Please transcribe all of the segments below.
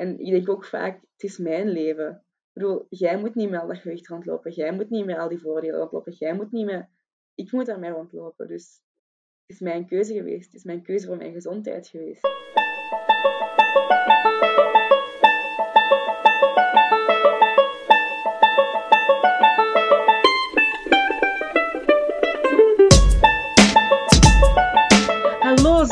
En ik denk ook vaak, het is mijn leven. Ik bedoel, jij moet niet meer al dat gewicht rondlopen. Jij moet niet meer al die voordelen rondlopen. Jij moet niet meer... Ik moet daarmee rondlopen. Dus het is mijn keuze geweest. Het is mijn keuze voor mijn gezondheid geweest.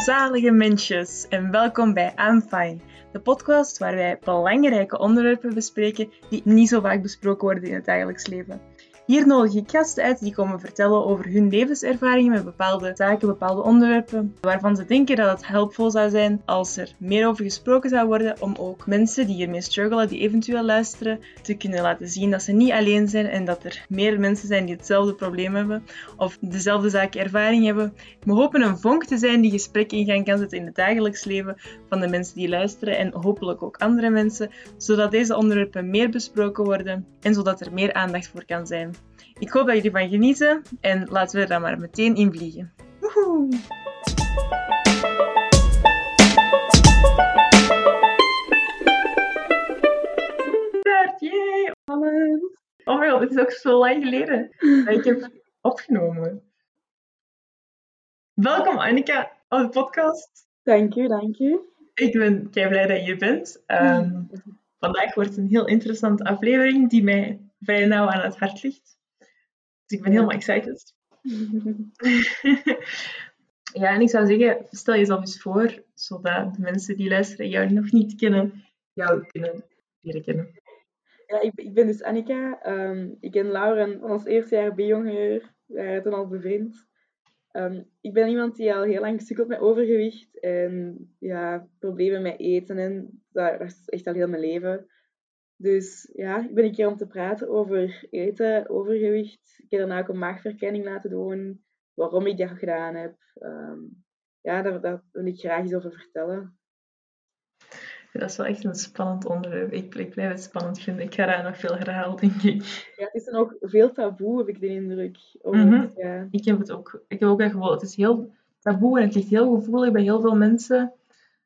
Zalige mensjes en welkom bij I'm Fine, de podcast waar wij belangrijke onderwerpen bespreken die niet zo vaak besproken worden in het dagelijks leven. Hier nodig ik gasten uit die komen vertellen over hun levenservaringen met bepaalde zaken, bepaalde onderwerpen, waarvan ze denken dat het helpvol zou zijn als er meer over gesproken zou worden, om ook mensen die hiermee struggelen, die eventueel luisteren, te kunnen laten zien dat ze niet alleen zijn en dat er meer mensen zijn die hetzelfde probleem hebben of dezelfde zaken ervaring hebben. We hopen een vonk te zijn die gesprek in gang kan zetten in het dagelijks leven van de mensen die luisteren en hopelijk ook andere mensen, zodat deze onderwerpen meer besproken worden en zodat er meer aandacht voor kan zijn. Ik hoop dat jullie ervan genieten en laten we er dan maar meteen in vliegen. Woehoe! Yay! Oh my god, het is ook zo lang geleden dat ik heb opgenomen. Welkom Annika op de podcast. Dank u, dank u. Ik ben kei blij dat je hier bent. Ehm, vandaag wordt een heel interessante aflevering die mij vrij nauw aan het hart ligt. Dus ik ben helemaal excited. ja, en ik zou zeggen, stel jezelf eens voor, zodat de mensen die luisteren jou nog niet kennen, jou kunnen leren kennen. Ja, ik, ik ben dus Annika. Ehm, ik ken Lauren van ons eerste jaar B-jongeur. We waren toen al bevriend. Ehm, ik ben iemand die al heel lang sukkelt met overgewicht en ja, problemen met eten. En dat, dat is echt al heel mijn leven. Dus ja, ik ben een keer om te praten over eten, overgewicht. Ik heb daarna ook een maagverkenning laten doen, waarom ik dat gedaan heb. Ehm, ja, daar, daar, wil ik graag iets over vertellen. Dat is wel echt een spannend onderwerp. Ik, ik blijf het spannend vinden. Ik ga daar nog veel herhalen, denk ik. Ja, het is dan ook veel taboe, heb ik de indruk. Mm -hmm. ja. Ik heb het ook. Ik heb ook echt gevoel. Het is heel taboe en het ligt heel gevoelig bij heel veel mensen.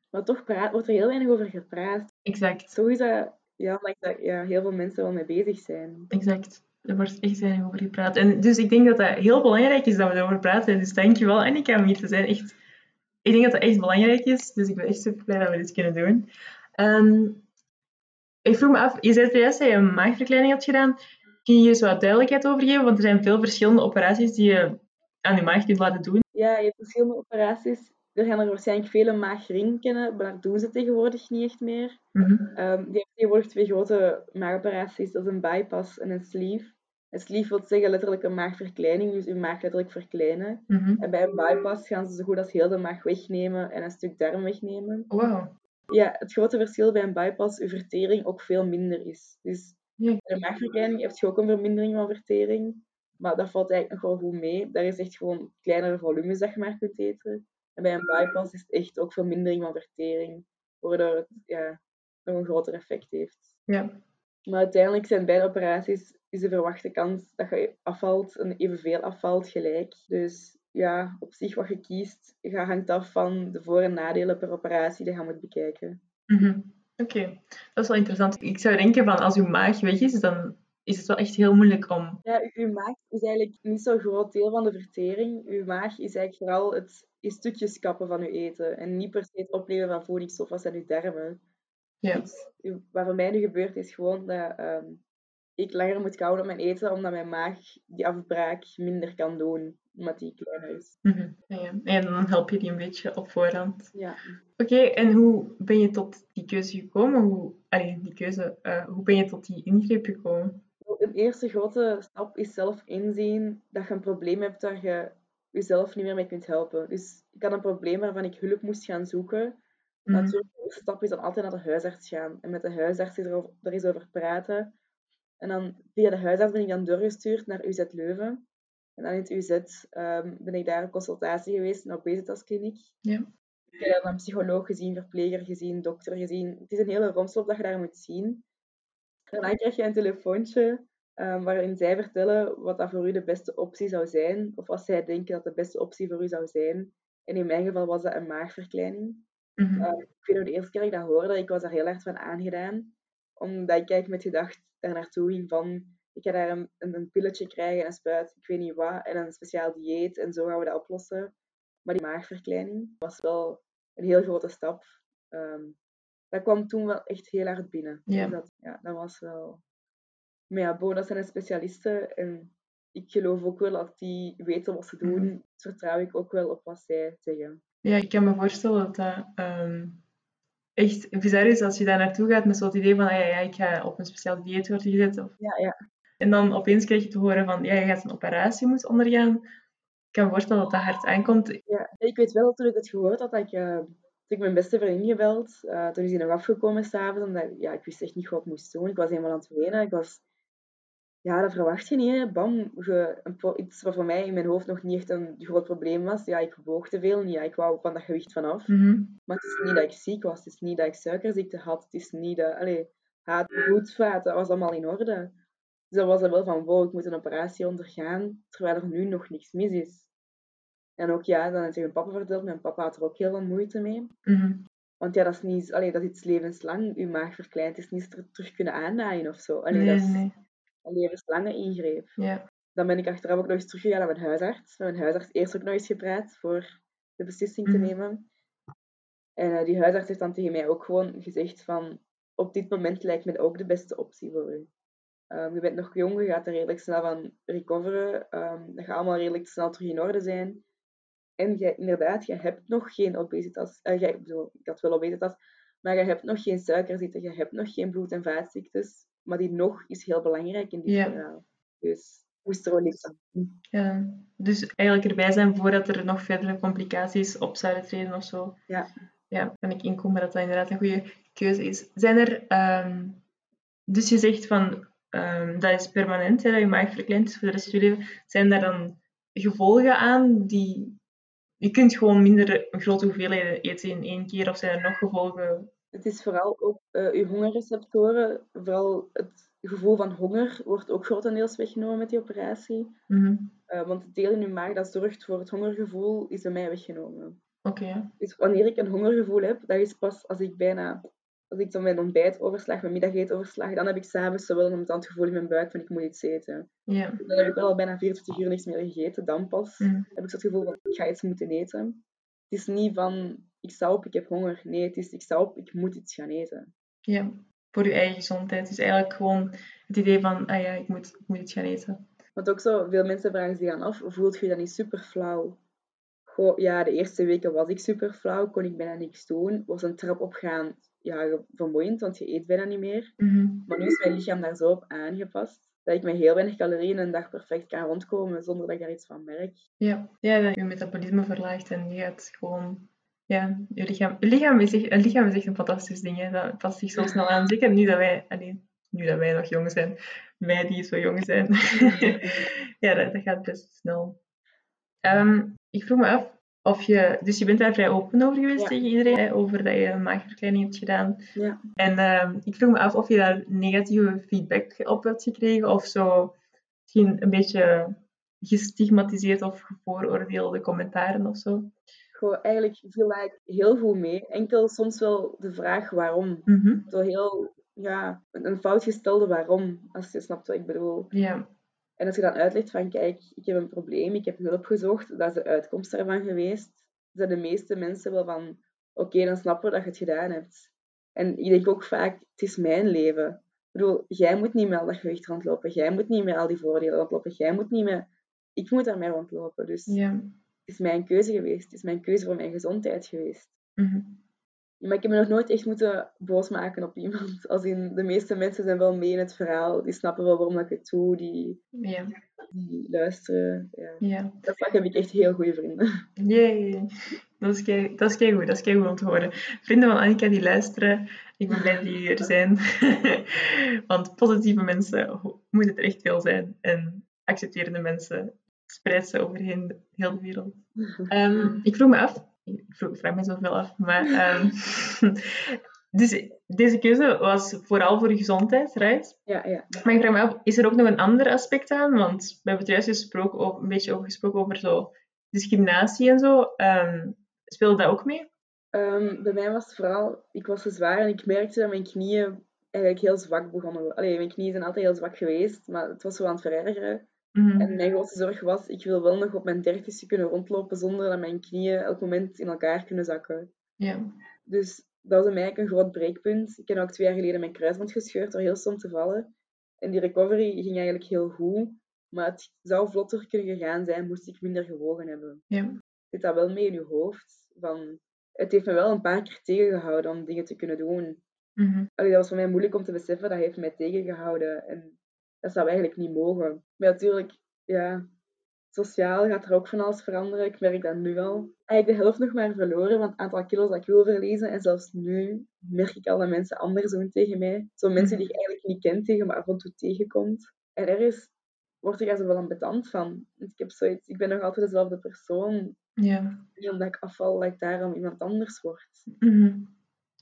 Maar toch praat, wordt er heel weinig over gepraat. Exact. Toch is dat ja, omdat dat, ja, heel veel mensen wel mee bezig zijn. Exact. Er wordt echt weinig over gepraat. En dus ik denk dat dat heel belangrijk is dat we erover praten. Dus dankjewel Annika om hier te zijn. Echt, ik denk dat dat echt belangrijk is. Dus ik ben echt super blij dat we dit kunnen doen. Um, ik vroeg me af, je zei juist dat je een maagverkleining had gedaan. Kun je hier zo wat duidelijkheid over geven? Want er zijn veel verschillende operaties die je aan je maag kunt laten doen. Ja, je hebt verschillende operaties er gaan er waarschijnlijk vele maagring kennen, maar dat doen ze tegenwoordig niet echt meer. Mm -hmm. um, die hebben tegenwoordig twee grote maagoperaties, dat is een bypass en een sleeve. Een sleeve wil zeggen letterlijk een maagverkleining, dus je maag letterlijk verkleinen. Mm -hmm. En bij een bypass gaan ze zo goed als heel de maag wegnemen en een stuk darm wegnemen. Wow. Ja, het grote verschil bij een bypass, je vertering ook veel minder is. Dus bij een maagverkleining heb je ook een vermindering van vertering, maar dat valt eigenlijk nog wel goed mee. Daar is echt gewoon kleinere volumes dat je maar kunt eten. En bij een bypass is het echt ook vermindering van vertering, waardoor het ja, nog een groter effect heeft. Ja. Maar uiteindelijk zijn beide operaties is de verwachte kans dat je afvalt en evenveel afvalt gelijk. Dus ja, op zich wat je kiest, hangt af van de voor- en nadelen per operatie die je moet bekijken. Mm -hmm. Oké, okay. dat is wel interessant. Ik zou denken van als uw maag weg is, dan is het wel echt heel moeilijk om... Ja, uw maag is eigenlijk niet zo'n groot deel van de vertering. Uw maag is eigenlijk vooral het in stukjes kappen van uw eten. En niet per se het opnemen van voedingsstoffen als aan uw darmen. Ja. Dus, wat voor mij nu gebeurt is gewoon dat um, ik langer moet kauwen op mijn eten, omdat mijn maag die afbraak minder kan doen, omdat die kleiner is. Mm -hmm. ja, en dan help je die een beetje op voorhand. Ja. Oké, okay, en hoe ben je tot die keuze gekomen? Hoe, allee, die keuze, uh, hoe ben je tot die ingreep gekomen? Een eerste grote stap is zelf inzien dat je een probleem hebt dat je jezelf niet meer mee kunt helpen. Dus ik had een probleem waarvan ik hulp moest gaan zoeken. Mhm. Natuurlijk, de eerste stap is dan altijd naar de huisarts gaan. En met de huisarts is er, er eens over praten. En dan via de huisarts ben ik dan doorgestuurd naar UZ Leuven. En dan in het UZ um, ben ik daar op consultatie geweest de obesitaskliniek. Ja. Ik heb dan een psycholoog gezien, verpleger gezien, dokter gezien. Het is een hele romslop dat je daar moet zien. Daarna krijg je een telefoontje um, waarin zij vertellen wat dat voor u de beste optie zou zijn. Of wat zij denken dat de beste optie voor u zou zijn. En in mijn geval was dat een maagverkleining. Mhm. Uh, ik weet nog de eerste keer dat ik dat hoorde, ik was daar heel erg van aangedaan. Omdat ik eigenlijk met gedacht daar naartoe ging van, ik ga daar een, een, pilletje krijgen, een spuit, ik weet niet wat, en een speciaal dieet en zo gaan we dat oplossen. Maar die maagverkleining was wel een heel grote stap. Ehm, dat kwam toen wel echt heel hard binnen. Dus dat, ja, dat was wel... Maar ja, Bo, dat zijn specialisten en ik geloof ook wel dat die weten wat ze doen. Mhm. Vertrouw ik ook wel op wat zij zeggen. Ja, ik kan me voorstellen dat dat ehm, echt bizar is als je daar naartoe gaat met zo'n idee van ah, ja, ja, ik ga op een speciaal dieet worden gezet. Of... Ja, ja. En dan opeens krijg je te horen van ja, je gaat een operatie moeten ondergaan. Ik kan me voorstellen dat dat hard aankomt. Ja, ik weet wel toen ik het gehoord had dat ik, uh, ik mijn beste vriendin gebeld. Uh, toen is hij nog afgekomen s'avonds, omdat ja, ik wist echt niet wat ik moest doen. Ik was helemaal aan het wenen. Ik was ja, dat verwacht je niet. Hè. Bam, je, iets wat voor mij in mijn hoofd nog niet echt een groot probleem was. Ja, ik woog te veel. Ja, ik wou van dat gewicht vanaf. Mm Maar het is niet dat ik ziek was. Het is niet dat ik suikerziekte had. Het is niet dat... Allee, haat, bloedvaat, dat was allemaal in orde. Dus dat was dan wel van, wow, ik moet een operatie ondergaan, terwijl er nu nog niks mis is. En ook, ja, dan heeft mijn papa verteld. Mijn papa had er ook heel veel moeite mee. Mm Want ja, dat is niet... Allee, dat is iets levenslang. Je maag verkleint. Is niet terug kunnen aannaaien of zo. Allee, nee, dat is, nee een ingreep. Ja. Dan ben ik achteraf ook nog eens teruggegaan naar mijn huisarts. Met mijn huisarts eerst ook nog eens gepraat voor de beslissing te Mhm. nemen. En uh, die huisarts heeft dan tegen mij ook gewoon gezegd van op dit moment lijkt me ook de beste optie voor u. Um, je bent nog jong, je gaat er redelijk snel van recoveren. Um, dat gaat allemaal redelijk snel terug in orde zijn. En je, inderdaad, je hebt nog geen obesitas. Uh, jij, bedoel, ik had wel obesitas, maar je hebt nog geen suikerziekte, je hebt nog geen bloed- en vaatziektes. Maar die nog is heel belangrijk in dit Ja. verhaal. Dus moest er wel iets aan doen. Ja, dus eigenlijk erbij zijn voordat er nog verdere complicaties op zouden treden of zo. Ja. Ja, kan ik inkomen dat dat inderdaad een goede keuze is. Zijn er, ehm, dus je zegt van, ehm, dat is permanent, hè, dat je maag verkleind is voor de rest van je leven. Zijn daar dan gevolgen aan die... Je kunt gewoon minder grote hoeveelheden eten in één keer, of zijn er nog gevolgen? Het is vooral ook uh, je hongerreceptoren, vooral het gevoel van honger wordt ook grotendeels weggenomen met die operatie. Mhm. Uh, want het deel in je maag dat zorgt voor het hongergevoel is bij mij weggenomen. Oké. Dus wanneer ik een hongergevoel heb, dat is pas als ik bijna, als ik dan mijn ontbijt overslag, mijn middageten overslag, dan heb ik s'avonds zowel een het gevoel in mijn buik van ik moet iets eten. Ja. Dan heb ik wel al bijna 24 uur niks meer gegeten, dan pas Mhm. heb ik zo het gevoel van ik ga iets moeten eten. Het is niet van ik sta op, ik heb honger. Nee, het is ik sta op, ik moet iets gaan eten. Ja, voor je eigen gezondheid. Dus eigenlijk gewoon het idee van, ah ja, ik moet, ik moet iets gaan eten. Want ook zo, veel mensen vragen zich dan af, voelt je je dan niet super flauw? Goh, ja, de eerste weken was ik super flauw, kon ik bijna niks doen. Was een trap opgaan, ja, vermoeiend, want je eet bijna niet meer. Mhm. Maar nu is mijn lichaam daar zo op aangepast, dat ik met heel weinig calorieën een dag perfect kan rondkomen, zonder dat ik daar iets van merk. Ja, ja dat je metabolisme verlaagt en je gaat gewoon... Ja, je lichaam, je lichaam, is echt, een lichaam is echt een fantastisch ding. Hè. Dat past zich zo snel aan. Zeker nu dat wij... Allee, nu dat wij nog jong zijn. Wij die zo jong zijn. ja, dat, dat gaat best snel. Ehm, ik vroeg me af of je... Dus je bent daar vrij open over geweest Ja. tegen iedereen. Hè, over dat je een maagverkleining hebt gedaan. Ja. En ehm, ik vroeg me af of je daar negatieve feedback op hebt gekregen. Of zo misschien een beetje gestigmatiseerd of gevooroordeelde commentaren of zo. Goh, eigenlijk viel dat heel goed mee. Enkel soms wel de vraag waarom. Mhm. Zo heel, ja, een een fout gestelde waarom, als je snapt wat ik bedoel. Ja, En als je dan uitlegt van, kijk, ik heb een probleem, ik heb hulp gezocht, dat is de uitkomst daarvan geweest, zijn de meeste mensen wel van, oké, dan snappen we dat je het gedaan hebt. En ik denk ook vaak, het is mijn leven. Ik bedoel, jij moet niet meer al dat gewicht rondlopen, jij moet niet meer al die voordelen rondlopen, jij moet niet meer... Ik moet daarmee rondlopen, dus ja. Is mijn keuze geweest, het is mijn keuze voor mijn gezondheid geweest. Mhm. Maar ik heb me nog nooit echt moeten boos maken op iemand. Als in, de meeste mensen zijn wel mee in het verhaal. Die snappen wel waarom ik het doe. Die, Ja, die luisteren. Ja. Dat vlak heb ik echt heel goede vrienden. Yay. Dat is kei- dat is keigoed, dat is keigoed om te horen. Vrienden van Annika die luisteren, ik ben blij dat jullie er zijn. Want positieve mensen moeten er echt veel zijn. En accepterende mensen spreid ze over heel heel de wereld. Ehm, ik vroeg me af, ik, vroeg, ik vraag me zoveel af, maar ehm, dus deze keuze was vooral voor je gezondheid, right? Ja, ja. Maar ik vraag me af, is er ook nog een ander aspect aan? Want we hebben het juist gesproken over, een beetje over gesproken over zo discriminatie en zo. Ehm speelde dat ook mee? Bij mij was het vooral, ik was te zwaar en ik merkte dat mijn knieën eigenlijk heel zwak begonnen. Allee, mijn knieën zijn altijd heel zwak geweest, maar het was zo aan het verergeren. Mhm. En mijn grootste zorg was, ik wil wel nog op mijn dertigste kunnen rondlopen zonder dat mijn knieën elk moment in elkaar kunnen zakken. Ja. Dus dat was mij eigenlijk een groot breekpunt. Ik heb ook twee jaar geleden mijn kruisband gescheurd door heel stom te vallen. En die recovery ging eigenlijk heel goed. Maar het zou vlotter kunnen gegaan zijn, moest ik minder gewogen hebben. Ja. Zit dat wel mee in je hoofd? Van, het heeft me wel een paar keer tegengehouden om dingen te kunnen doen. Mhm. Allee, dat was voor mij moeilijk om te beseffen, dat heeft mij tegengehouden. En dat zou eigenlijk niet mogen. Maar natuurlijk, ja, sociaal gaat er ook van alles veranderen. Ik merk dat nu al. Eigenlijk de helft nog maar verloren van het aantal kilo's dat ik wil verliezen. En zelfs nu merk ik al dat mensen anders doen tegen mij. Zo mensen die ik eigenlijk niet ken tegen me af en toe tegenkomt. En ergens word ik er zo wel een betant van. Want ik heb zoiets, ik ben nog altijd dezelfde persoon. Ja. Niet omdat ik afval, dat ik daarom iemand anders word. Mhm.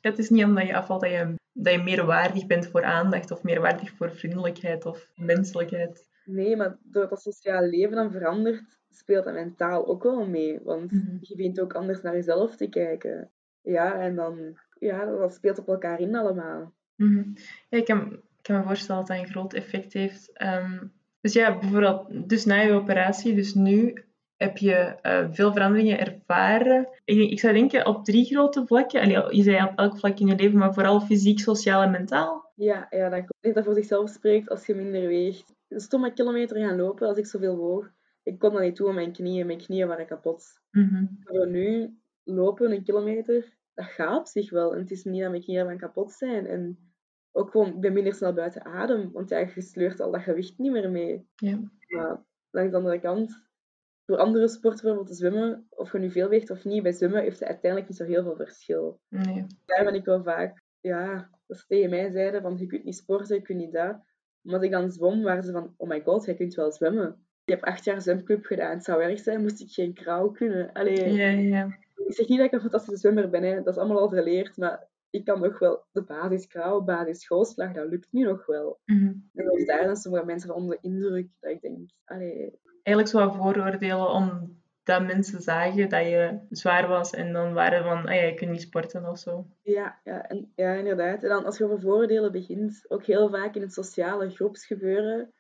Het is niet omdat je afvalt dat je, dat je meer waardig bent voor aandacht of meer waardig voor vriendelijkheid of menselijkheid. Nee, maar doordat dat sociaal leven dan verandert, speelt dat mentaal ook wel mee. Want Mhm. je begint ook anders naar jezelf te kijken. Ja, en dan, ja, dat speelt op elkaar in allemaal. Mhm. Ja, ik kan, ik kan me voorstellen dat dat een groot effect heeft. Ehm, dus ja, bijvoorbeeld, dus na je operatie, dus nu heb je eh, veel veranderingen ervaren. Ik, zou denken op drie grote vlakken. Allee, je zei op elk vlak in je leven, maar vooral fysiek, sociaal en mentaal. Ja, ja dat klopt. Ik denk dat voor zichzelf spreekt als je minder weegt. Een stomme kilometer gaan lopen als ik zoveel woog. Ik kon dat niet doen met mijn knieën. Mijn knieën waren kapot. Voor nu lopen een kilometer, dat gaat op zich wel. En het is niet dat mijn knieën van kapot zijn. En ook gewoon, ik ben minder snel buiten adem. Want ja, je sleurt al dat gewicht niet meer mee. Ja. Maar langs de andere kant, voor andere sporten, bijvoorbeeld zwemmen, of je nu veel weegt of niet, bij zwemmen heeft het uiteindelijk niet zo heel veel verschil. Nee. Daar ben ik wel vaak, ja, dat ze tegen mij zeiden van je kunt niet sporten, je kunt niet dat. Maar als ik dan zwom, waren ze van, oh my god, jij kunt wel zwemmen. Ik heb acht jaar zwemclub gedaan. Het zou erg zijn, moest ik geen krauw kunnen. Allee, Ja, ja. ik zeg niet dat ik een fantastische zwemmer ben, hè. dat is allemaal al verleerd, maar ik kan nog wel de basis krauw, basis schoolslag, dat lukt nu nog wel. Mhm. En zelfs daar zijn sommige mensen van onder de indruk, dat ik denk, allee, Eigenlijk zo wat vooroordelen omdat mensen zagen dat je zwaar was en dan waren van, ah ja, je kunt niet sporten of zo. Ja, ja, en, ja, inderdaad. En dan als je over vooroordelen begint, ook heel vaak in het sociale groepsgebeuren.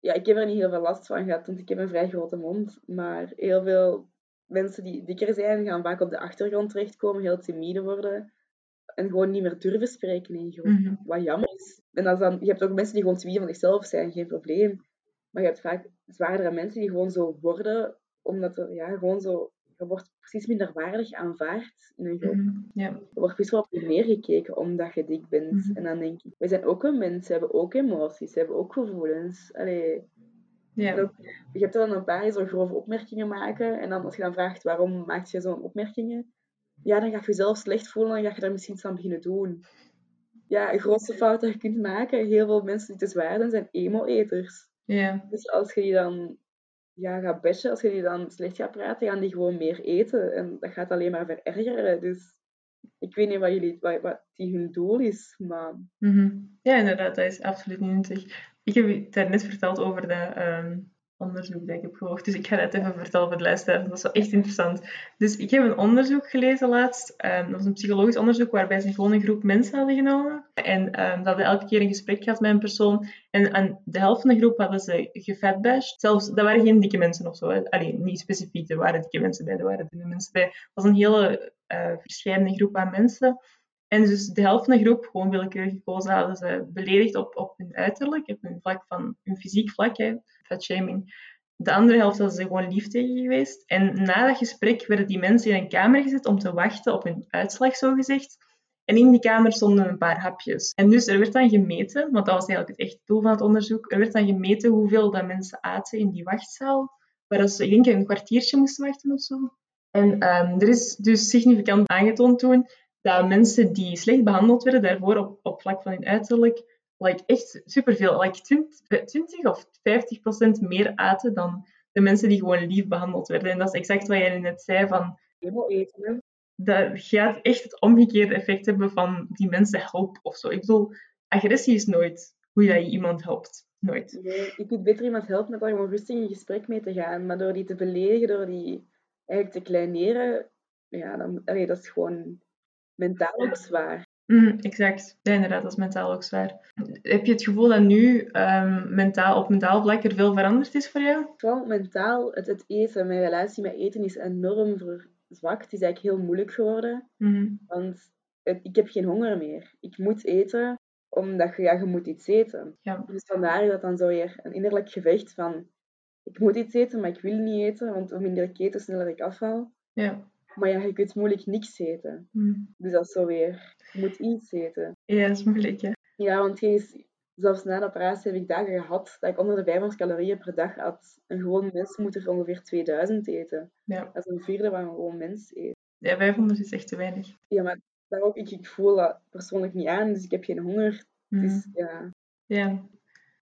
Ja, ik heb er niet heel veel last van gehad, want ik heb een vrij grote mond. Maar heel veel mensen die dikker zijn, gaan vaak op de achtergrond terechtkomen, heel timide worden. En gewoon niet meer durven spreken in groep. Mhm. Wat jammer is. En dat is dan, je hebt ook mensen die gewoon timide van zichzelf zijn, geen probleem. Maar je hebt vaak zwaardere mensen die gewoon zo worden, omdat er ja, gewoon zo... Je wordt precies minder waardig aanvaard in een groep. Ja. Er wordt best wel op je neergekeken omdat je dik bent. Mhm. En dan denk ik, we zijn ook een mens, we hebben ook emoties, we hebben ook gevoelens. Allee, Ja. en ook, je hebt dan een paar die zo grove opmerkingen maken. En dan als je dan vraagt waarom maak je zo'n opmerkingen, ja, dan ga je jezelf slecht voelen en dan ga je daar misschien iets aan beginnen doen. Ja, de grootste fout dat je kunt maken, heel veel mensen die te zwaar zijn, zijn emo-eters. Ja. Dus als je die dan ja, gaat bashen, als je die dan slecht gaat praten, gaan die gewoon meer eten. En dat gaat alleen maar verergeren. Dus ik weet niet wat, jullie, wat, wat die hun doel is, maar Mhm. Ja, inderdaad, dat is absoluut niet nuttig. Ik heb je daarnet verteld over ehm, onderzoek dat ik heb gevolgd, dus ik ga dat even vertellen voor de luisteraars, dat is wel echt interessant. Dus ik heb een onderzoek gelezen laatst, ehm, dat was een psychologisch onderzoek waarbij ze gewoon een groep mensen hadden genomen en ehm dat hadden elke keer een gesprek gehad met een persoon en aan de helft van de groep hadden ze gefatbashed. Zelfs, dat waren geen dikke mensen of zo, hè. Allee, niet specifiek, er waren dikke mensen bij, er waren dunne mensen bij. Het was een hele eh verschillende groep aan mensen. En dus de helft van de groep, gewoon willekeurig gekozen, hadden ze beledigd op, op hun uiterlijk, op hun vlak van hun fysiek vlak, hè, fatshaming. De andere helft hadden ze gewoon lief tegen geweest. En na dat gesprek werden die mensen in een kamer gezet om te wachten op hun uitslag, zogezegd. En in die kamer stonden een paar hapjes. En dus er werd dan gemeten, want dat was eigenlijk het echte doel van het onderzoek, er werd dan gemeten hoeveel dat mensen aten in die wachtzaal, waar ze, ik een kwartiertje moesten wachten of zo. En ehm, er is dus significant aangetoond toen dat mensen die slecht behandeld werden daarvoor op, op vlak van hun uiterlijk, like echt superveel, like 20, 20 of 50 procent meer aten dan de mensen die gewoon lief behandeld werden. En dat is exact wat jij net zei, van hè. dat gaat echt het omgekeerde effect hebben van die mensen help of zo. Ik bedoel, agressie is nooit hoe dat je iemand helpt. Nooit. Nee, je kunt beter iemand helpen met gewoon rustig in gesprek mee te gaan. Maar door die te beledigen, door die eigenlijk te kleineren, ja, dan, allee, dat is gewoon mentaal ook zwaar. Mhm, exact. Ja, inderdaad, dat is mentaal ook zwaar. Heb je het gevoel dat nu ehm, mentaal, op mentaal vlak er veel veranderd is voor jou? Vooral mentaal, het, het eten, mijn relatie met eten is enorm verzwakt. Het is eigenlijk heel moeilijk geworden. Mhm. Want het- ik heb geen honger meer. Ik moet eten, omdat je, ja, je moet iets eten. Ja. Dus vandaar dat dan zo weer een innerlijk gevecht van... Ik moet iets eten, maar ik wil niet eten, want hoe minder ik eet, hoe sneller ik afval. Ja. Maar ja, je kunt moeilijk niks eten. Mhm. Dus dat is zo weer... Je moet iets eten. Ja, dat is moeilijk, hè. Ja, want is, zelfs na de operatie heb ik dagen gehad dat ik onder de 500 calorieën per dag had. Een gewoon mens moet er ongeveer 2000 eten. Ja. Dat is een vierde van een gewoon mens eet. Ja, 500 is echt te weinig. Ja, maar daar ook, ik, ik voel dat persoonlijk niet aan, dus ik heb geen honger. Dus ja, Ja.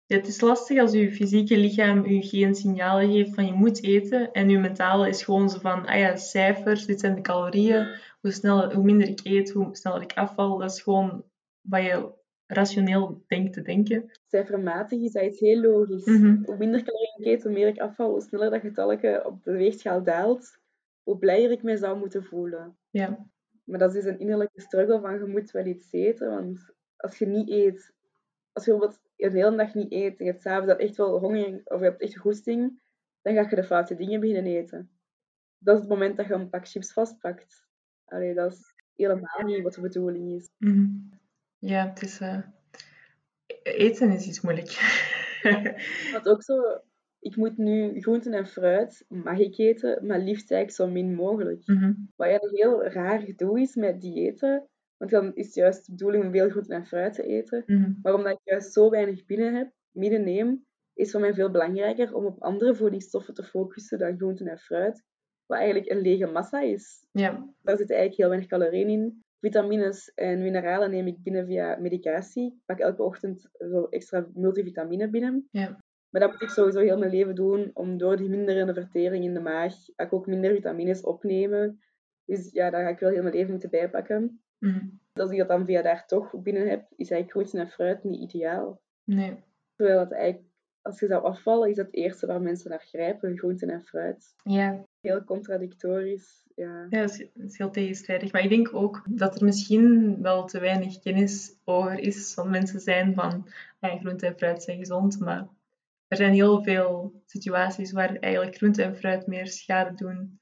Ja, het is lastig als je fysieke lichaam je geen signalen geeft van je moet eten en je mentale is gewoon zo van, ah ja, cijfers, dit zijn de calorieën, hoe, sneller, hoe minder ik eet, hoe sneller ik afval. Dat is gewoon wat je rationeel denkt te denken. cijfermatig is dat iets heel logisch. Mhm. Hoe minder calorieën ik eet, hoe meer ik afval, hoe sneller dat getalletje op de weegschaal daalt, hoe blijer ik me zou moeten voelen. Ja, Maar dat is dus een innerlijke struggle van je moet wel iets eten, want als je niet eet, als je bijvoorbeeld een hele dag niet eet en je hebt s'avonds dan echt wel honger of je hebt echt goesting, dan ga je de foute dingen beginnen eten. Dat is het moment dat je een pak chips vastpakt. Allee, dat is helemaal niet wat de bedoeling is. Mhm. ja het is... eh, Eten is iets moeilijk. Wat ook zo, ik moet nu groenten en fruit, mag ik eten, maar liefst eigenlijk zo min mogelijk. Mhm. Wat eigenlijk heel raar gedoe is met diëten, want dan is het juist de bedoeling om veel groenten en fruit te eten. Mhm. Maar omdat ik juist zo weinig binnen heb, binnenneem, is voor mij veel belangrijker om op andere voedingsstoffen te focussen dan groenten en fruit. Wat eigenlijk een lege massa is. Ja, Daar zitten eigenlijk heel weinig calorieën in. Vitamines en mineralen neem ik binnen via medicatie. Ik pak elke ochtend zo extra multivitamine binnen. Ja. Maar dat moet ik sowieso heel mijn leven doen, om door die minderende vertering in de maag, ik ook minder vitamines opnemen. Dus ja, daar ga ik wel heel mijn leven moeten bijpakken. Mhm. Als ik dat dan via daar toch binnen heb, is eigenlijk groenten en fruit niet ideaal. nee. Terwijl dat eigenlijk, als je zou afvallen, is dat het eerste waar mensen naar grijpen, groenten en fruit. Ja, Heel contradictorisch, ja. Ja, dat is, dat is heel tegenstrijdig. Maar ik denk ook dat er misschien wel te weinig kennis over is van mensen zijn van ah, groente en fruit zijn gezond, maar er zijn heel veel situaties waar eigenlijk groente en fruit meer schade doen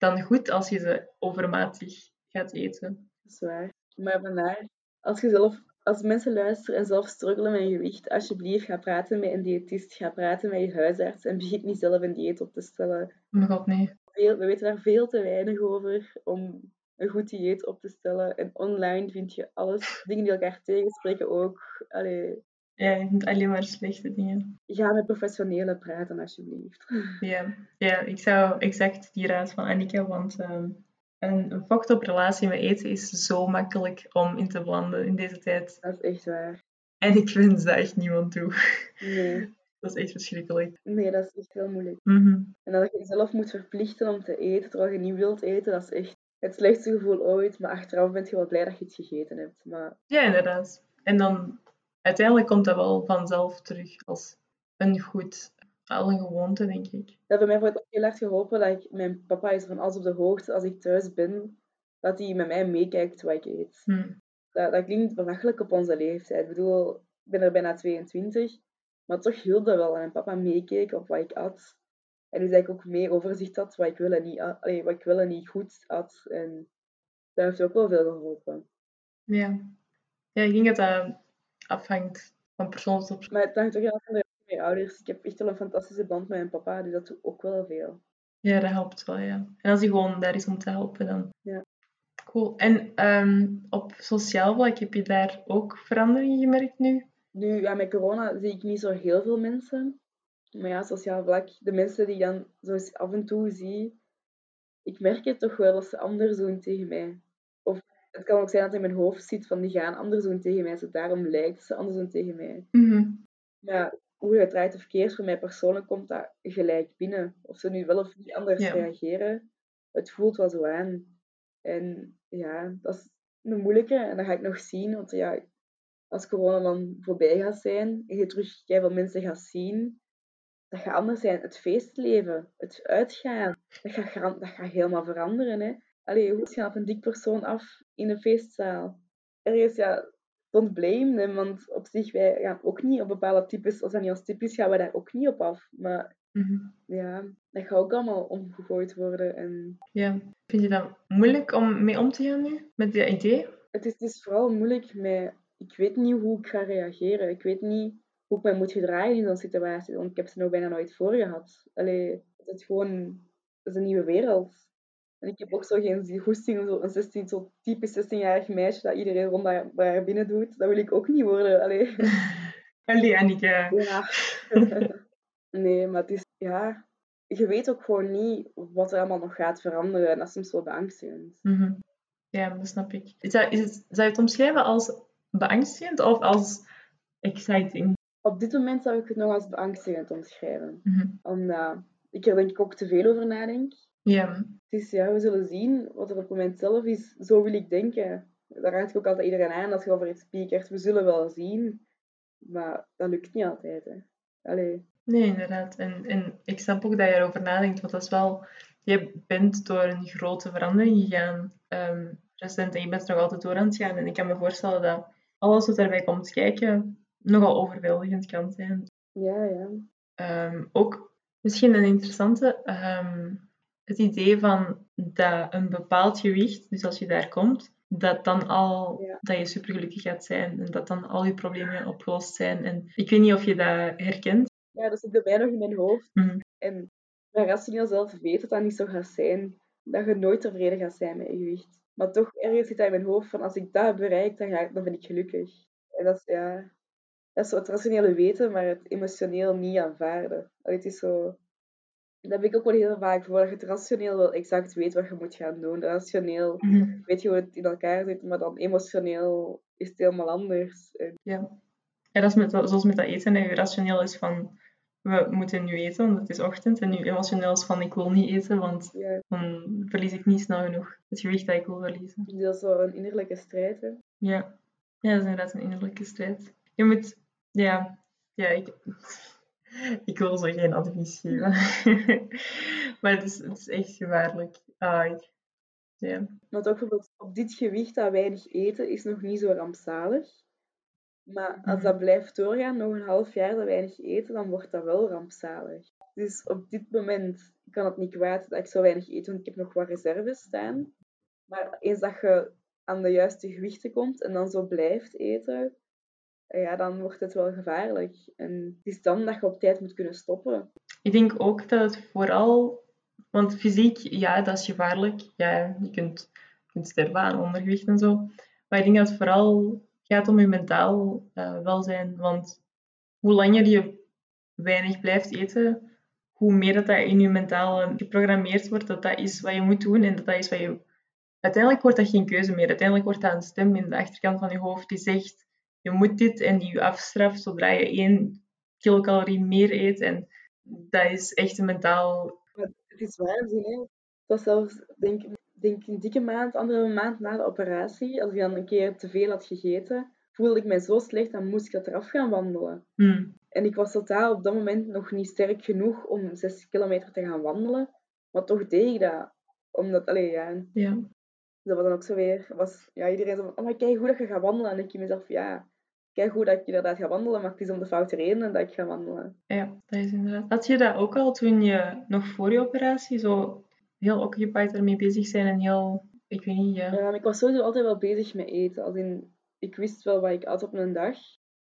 dan goed als je ze overmatig gaat eten. Dat is waar. Maar vandaar, als je zelf, als mensen luisteren en zelf struggelen met je gewicht, alsjeblieft ga praten met een diëtist, ga praten met je huisarts en begin niet zelf een dieet op te stellen. Oh mijn god, nee. Veel, we weten daar veel te weinig over om een goed dieet op te stellen. En online vind je alles, dingen die elkaar tegenspreken ook. Allee, Ja, je vindt alleen maar slechte dingen. ga met professionelen praten, alsjeblieft. Ja, ja ik zou exact die raad van Annika, want ehm, een, een fucked up relatie met eten is zo makkelijk om in te belanden in deze tijd. Dat is echt waar. En ik wens dat echt niemand toe. Nee, Dat is echt verschrikkelijk. nee dat is echt heel moeilijk. Mhm. En dat je jezelf moet verplichten om te eten terwijl je niet wilt eten, dat is echt het slechtste gevoel ooit. Maar achteraf ben je wel blij dat je het gegeten hebt. Maar Ja, inderdaad. En dan uiteindelijk komt dat wel vanzelf terug als een goed, al een gewoonte, denk ik. dat heeft bij mij wordt ook heel erg geholpen dat ik, mijn papa is van alles op de hoogte als ik thuis ben, dat hij met mij meekijkt wat ik eet. Hm. Dat, dat klinkt belachelijk op onze leeftijd. Ik bedoel, ik ben er bijna 22, maar toch hielp dat wel. En mijn papa meekeek op wat ik at. En dus eigenlijk ook mee overzicht had wat ik wel en niet, at- allee, wat ik wel en niet goed at. En dat heeft ook wel veel geholpen. Ja. Ja, ik denk dat dat afhangt van persoon tot persoon. Maar het hangt ook heel erg van de mijn ouders. Ik heb echt wel een fantastische band met mijn papa, dus dat doet ook wel veel. Ja, dat helpt wel, ja. En als hij gewoon daar is om te helpen, dan... Ja. Cool. En ehm, op sociaal vlak heb je daar ook veranderingen gemerkt nu? Nu, ja, met corona zie ik niet zo heel veel mensen. Maar ja, sociaal vlak, de mensen die ik dan zo eens af en toe zie, ik merk het toch wel dat ze anders doen tegen mij. Of het kan ook zijn dat in mijn hoofd zit van die gaan anders doen tegen mij, dus daarom lijkt ze anders doen tegen mij. Maar ja, hoe je het draait of keert, voor mij persoonlijk komt dat gelijk binnen. Of ze nu wel of niet anders Ja. reageren, het voelt wel zo aan. En ja, dat is een moeilijke en dat ga ik nog zien, want ja, als corona dan voorbij gaat zijn en je terug veel mensen gaat zien, dat gaat anders zijn. Het feestleven, het uitgaan, dat gaat, dat gaat helemaal veranderen. Hè. Allee, hoe op een dik persoon af in een feestzaal? Ergens, ja, don't blame them, want op zich, wij gaan ook niet op bepaalde types, als dat niet als typisch, gaan we daar ook niet op af. Maar Mhm. ja, dat gaat ook allemaal omgegooid worden. En Ja. Vind je dat moeilijk om mee om te gaan nu, met dat idee? het is, het is vooral moeilijk met... Ik weet niet hoe ik ga reageren. Ik weet niet hoe ik me moet gedragen in zo'n situatie, want ik heb ze nog bijna nooit voor gehad. Allee, het is gewoon... Het is een nieuwe wereld. En ik heb ook zo geen goesting om zo een 16, zo typisch 16-jarig meisje dat iedereen rond haar, haar binnen doet. Dat wil ik ook niet worden. Allee. Allee, Annika. Ja. nee, maar het is... Ja, je weet ook gewoon niet wat er allemaal nog gaat veranderen. En dat is soms wel beangstigend. Mhm. Ja, dat snap ik. Is dat, is het, zou je het omschrijven als beangstigend of als exciting? Op dit moment zou ik het nog als beangstigend omschrijven. Mhm. Omdat ik er denk ik ook te veel over nadenk. Ja. Het is, ja, we zullen zien wat er op het moment zelf is. Zo wil ik denken. Daar raad ik ook altijd iedereen aan als je over iets speakert. We zullen wel zien. Maar dat lukt niet altijd. Hè. Allee. Nee, inderdaad. En, en ik snap ook dat je erover nadenkt, want dat is wel... Je bent door een grote verandering gegaan, ehm, recent, en je bent nog altijd door aan het gaan. En ik kan me voorstellen dat alles wat daarbij komt kijken nogal overweldigend kan zijn. Ja, ja. Ehm, ook misschien een interessante, ehm, het idee van dat een bepaald gewicht, dus als je daar komt, dat dan al Ja. dat je supergelukkig gaat zijn en dat dan al je problemen opgelost zijn. En ik weet niet of je dat herkent. Ja, dat zit bij mij nog in mijn hoofd. Mhm. En maar rationeel zelf weet dat dat niet zo gaat zijn. Dat je nooit tevreden gaat zijn met je gewicht. Maar toch, ergens zit dat in mijn hoofd van als ik dat heb bereikt, dan, ga ik, dan ben ik gelukkig. En dat is, ja... Dat is zo het rationele weten, maar het emotioneel niet aanvaarden. Het is zo... Dat heb ik ook wel heel vaak voor. Dat je het rationeel wel exact weet wat je moet gaan doen. Rationeel Mhm. weet je hoe het in elkaar zit, maar dan emotioneel is het helemaal anders. Ja. ja, dat is met, dat- zoals met dat eten. Je rationeel is van, we moeten nu eten, want het is ochtend. En nu emotioneel is van, ik wil niet eten, want ja, dan verlies ik niet snel genoeg het gewicht dat ik wil verliezen. dat is zo een innerlijke strijd. Hè. Ja. ja, dat is inderdaad een innerlijke strijd. Je moet, ja, ja, ik, ik wil zo geen advies geven. maar het is, het is echt gevaarlijk. Ah, ik, toch bijvoorbeeld op dit gewicht dat weinig eten is nog niet zo rampzalig. Maar als Mhm. dat blijft doorgaan, nog een half jaar dat weinig eten, dan wordt dat wel rampzalig. Dus op dit moment kan het niet kwaad dat ik zo weinig eet, want ik heb nog wat reserves staan. Maar eens dat je aan de juiste gewichten komt en dan zo blijft eten, ja, dan wordt het wel gevaarlijk. En het is dan dat je op tijd moet kunnen stoppen. Ik denk ook dat het vooral, want fysiek, ja, dat is gevaarlijk. Ja, je kunt, je kunt sterven aan ondergewicht en zo. Maar ik denk dat het vooral gaat om je mentaal eh, welzijn. Want hoe langer je weinig blijft eten, hoe meer dat, dat in je mentaal geprogrammeerd wordt dat dat is wat je moet doen en dat dat is wat je... Uiteindelijk wordt dat geen keuze meer. Uiteindelijk wordt dat een stem in de achterkant van je hoofd die zegt, je moet dit en die je afstraft zodra je één kilocalorie meer eet. En dat is echt een mentaal... Het is waanzin, hè. Was zelfs, denk, denk een dikke maand, andere maand na de operatie, als ik dan een keer te veel had gegeten, voelde ik mij zo slecht, dan moest ik dat eraf gaan wandelen. Hmm. En ik was totaal op dat moment nog niet sterk genoeg om 6 kilometer te gaan wandelen. Maar toch deed ik dat. Omdat, allee, ja, Ja. dat was dan ook zo weer, was, ja, iedereen zo van, oh, maar kijk goed dat je gaat wandelen. En ik in mezelf, ja, kijk goed dat ik inderdaad ga wandelen, maar het is om de foute redenen dat ik ga wandelen. ja, dat is inderdaad... Had je dat ook al toen je nog voor je operatie zo heel occupied ermee bezig zijn en heel... Ik weet niet, ja... Ik was sowieso altijd wel bezig met eten. Als in, ik wist wel wat ik at op een dag,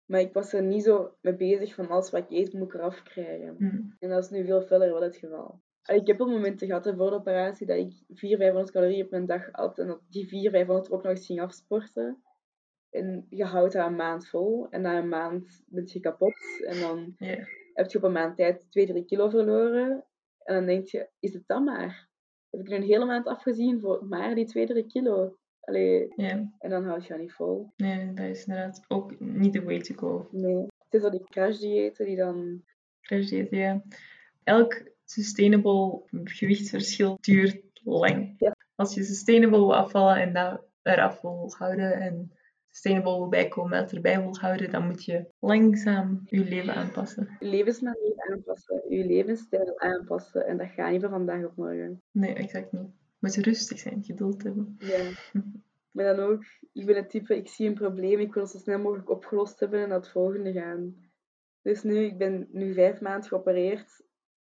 maar ik was er niet zo mee bezig van alles wat ik eet moet ik eraf krijgen. Hmm. En dat is nu veel feller wel het geval. Ik heb wel momenten gehad hè, voor de operatie dat ik 400, 500 calorieën op een dag at en dat die 400, 500 ook nog eens ging afsporten. En je houdt dat een maand vol en na een maand ben je kapot. En dan heb je op een maand tijd 2, 3 kilo verloren. En dan denk je, is het dan maar? Heb ik nu een hele maand afgezien voor maar die 2, 3 kilo? Allee, en dan houd je dat niet vol. nee, dat is inderdaad ook niet de way to go. Nee. Het is zo die crashdiëten die dan... Crash dieet, ja. Elk sustainable gewichtsverschil duurt lang. Ja. Als je sustainable wil afvallen en dat eraf wil houden en sustainable wil bijkomen erbij wil houden, dan moet je langzaam je leven aanpassen. Je levensmanier aanpassen, je levensstijl aanpassen. En dat gaat niet van vandaag op morgen. Nee, exact niet. Moet rustig zijn, geduld hebben. Ja. Maar dan ook, ik ben het type, ik zie een probleem, ik wil het zo snel mogelijk opgelost hebben en naar het volgende gaan. Dus nu, ik ben nu vijf maanden geopereerd.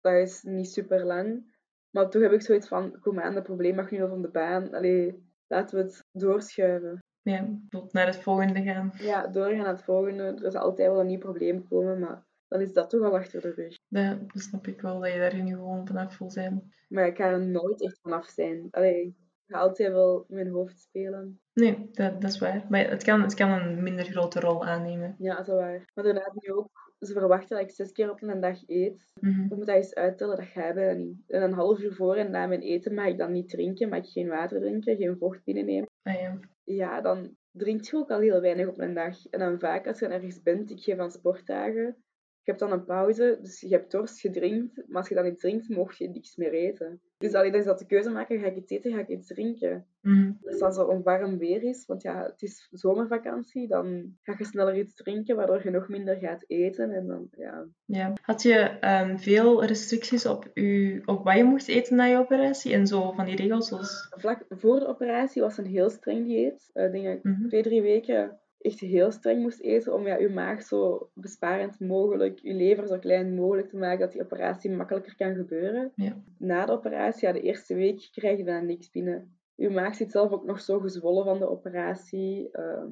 Dat is niet super lang. Maar toch heb ik zoiets van, kom aan, dat probleem mag nu wel van de baan. Allee, laten we het doorschuiven. Ja, tot naar het volgende gaan. Ja, doorgaan naar het volgende. Er zal altijd wel een nieuw probleem komen, maar dan is dat toch al achter de rug. Ja, dat snap ik wel, dat je daar nu gewoon vanaf wil zijn. Maar ik ga er nooit echt vanaf zijn. Allee, ik ga altijd wel in mijn hoofd spelen. Nee, dat, dat is waar. Maar het kan, het kan een minder grote rol aannemen. Ja, dat is waar. Maar daarna nu ook, ze verwachten dat ik zes keer op een dag eet. Mhm. Ik moet dat eens uittellen, dat gaat bijna niet. En een half uur voor en na mijn eten mag ik dan niet drinken, mag ik geen water drinken, geen vocht binnennemen. Ah, ja. Ja, dan drink je ook al heel weinig op een dag. En dan vaak als je ergens bent, ik geef van sportdagen, je hebt dan een pauze, dus je hebt dorst, je drinkt, maar als je dan iets drinkt, mocht je niks meer eten. Dus alleen is dat de keuze maken, ga ik iets eten, ga ik iets drinken. Mhm. Dus als er een warm weer is, want ja, het is zomervakantie, dan ga je sneller iets drinken, waardoor je nog minder gaat eten. En dan, ja, Ja. Had je ehm, veel restricties op, u, op wat je mocht eten na je operatie? En zo van die regels zoals... Vlak voor de operatie was een heel streng dieet. Eh, Ik denk dat ik Mhm. twee, drie weken echt heel streng moest eten om ja, je maag zo besparend mogelijk, je lever zo klein mogelijk te maken dat die operatie makkelijker kan gebeuren. Ja. Na de operatie, ja, de eerste week, krijg je dan niks binnen. Je maag zit zelf ook nog zo gezwollen van de operatie. Ehm,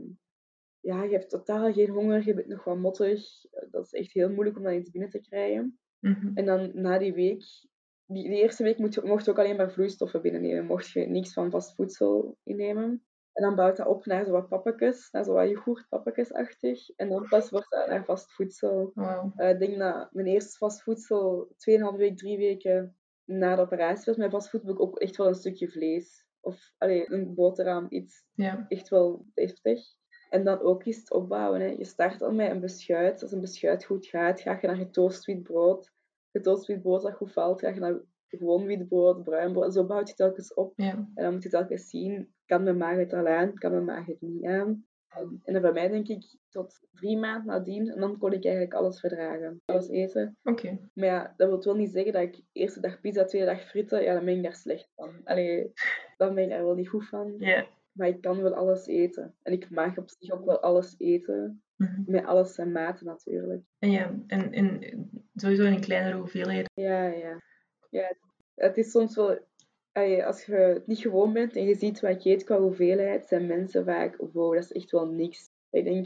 ja, je hebt totaal geen honger, je bent nog wat mottig. Dat is echt heel moeilijk om dan iets binnen te krijgen. Mhm. En dan na die week, die, die eerste week moet je, mocht je ook alleen maar vloeistoffen binnennemen. Mocht je niks van vast voedsel innemen. En dan bouwt dat op naar zo wat pappetjes, naar zo wat yoghurtpappetjes-achtig. En dan pas wordt dat naar vast voedsel. Wauw. Eh, ik denk dat mijn eerste vast voedsel 2,5 week, 3 weken na de operatie was. Mijn vast voedsel ook echt wel een stukje vlees. Of allee, een boterham, iets Ja. echt wel deftig. En dan ook het opbouwen. Hè. Je start al met een beschuit. Als een beschuit goed gaat, ga je naar getoast wit brood. Getoast wit brood dat goed valt, ga je naar gewoon wit brood, bruin brood. En zo bouwt je telkens op. Ja. En dan moet je telkens zien, kan mijn maag het al aan, kan mijn maag het niet aan. En, en bij mij denk ik tot drie maanden nadien, en dan kon ik eigenlijk alles verdragen. Alles eten. Oké. Maar ja, dat wil wel niet zeggen dat ik eerste dag pizza, tweede dag frieten, ja, dan ben ik daar slecht van. Allee, dan ben ik daar wel niet goed van. Ja. Maar ik kan wel alles eten. En ik mag op zich ook wel alles eten. Mhm. Met alles zijn maten natuurlijk. En ja, en, en sowieso in een kleinere hoeveelheid. Ja, ja. Ja het is soms wel... als je het niet gewoon bent en je ziet wat je eet qua hoeveelheid, zijn mensen vaak... Wow, dat is echt wel niks. Ik denk,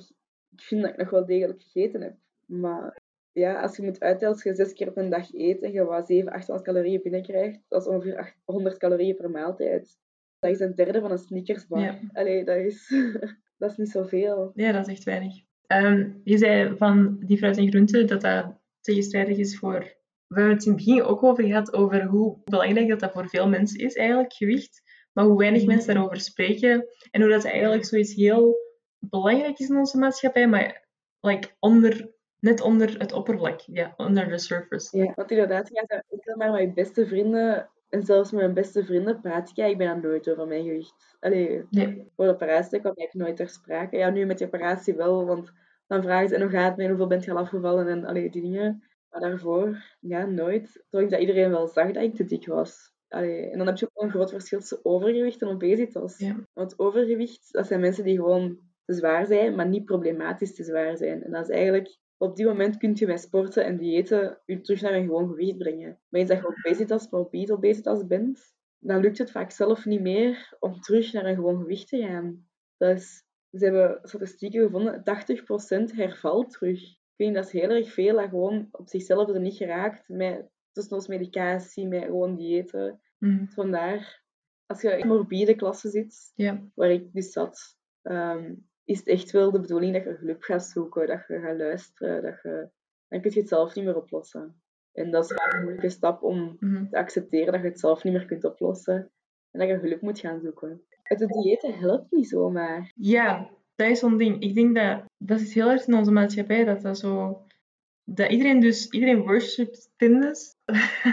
ik vind dat ik nog wel degelijk gegeten heb. Maar ja, als je moet uittellen, als je zes keer op een dag eet en je wat 700, 800 calorieën binnenkrijgt, dat is ongeveer 800 calorieën per maaltijd. Dat is een derde van een Snickersbar. Ja. Allee, dat is, dat is niet zoveel. Ja, dat is echt weinig. Ehm, je zei van die fruit en groenten dat dat tegenstrijdig is voor... We hebben het in het begin ook over gehad, over hoe belangrijk dat dat voor veel mensen is, eigenlijk, gewicht. Maar hoe weinig mensen daarover spreken. En hoe dat eigenlijk zoiets heel belangrijk is in onze maatschappij, maar like, onder, net onder het oppervlak. Ja, under the surface. Ja, want inderdaad, gaat ook heel maar met je beste vrienden, en zelfs met mijn beste vrienden praat ik, ja, ik ben dan nooit over mijn gewicht. Allee, Nee. voor de operatie kwam ik nooit ter sprake. Ja, nu met die operatie wel, want dan vragen ze, en hoe gaat het met, hoeveel bent je al afgevallen, en allee, die dingen. Maar daarvoor, ja, nooit. Ik dat iedereen wel zag dat ik te dik was. Allee, en dan heb je ook wel een groot verschil tussen overgewicht en obesitas. Ja. Want overgewicht, dat zijn mensen die gewoon te zwaar zijn, maar niet problematisch te zwaar zijn. En dat is eigenlijk, op die moment kun je met sporten en diëten je terug naar een gewoon gewicht brengen. Maar eens dat je obesitas, morbide obesitas bent, dan lukt het vaak zelf niet meer om terug naar een gewoon gewicht te gaan. Dat is, ze hebben statistieken gevonden, 80% hervalt terug. Ik vind dat is heel erg veel dat gewoon op zichzelf er niet geraakt met tussendoors medicatie, met gewoon diëten. Mhm. Vandaar, als je in de morbide klasse zit, waar ik dus zat, ehm, is het echt wel de bedoeling dat je hulp gaat zoeken, dat je gaat luisteren, dat je, dan kun je het zelf niet meer oplossen. En dat is vaak een moeilijke stap om Mhm. te accepteren dat je het zelf niet meer kunt oplossen en dat je hulp moet gaan zoeken. Het diëten helpt niet zomaar. Ja, dat is zo'n ding. Ik denk dat dat is heel erg in onze maatschappij dat dat zo. Dat iedereen dus, iedereen worshipt fitness.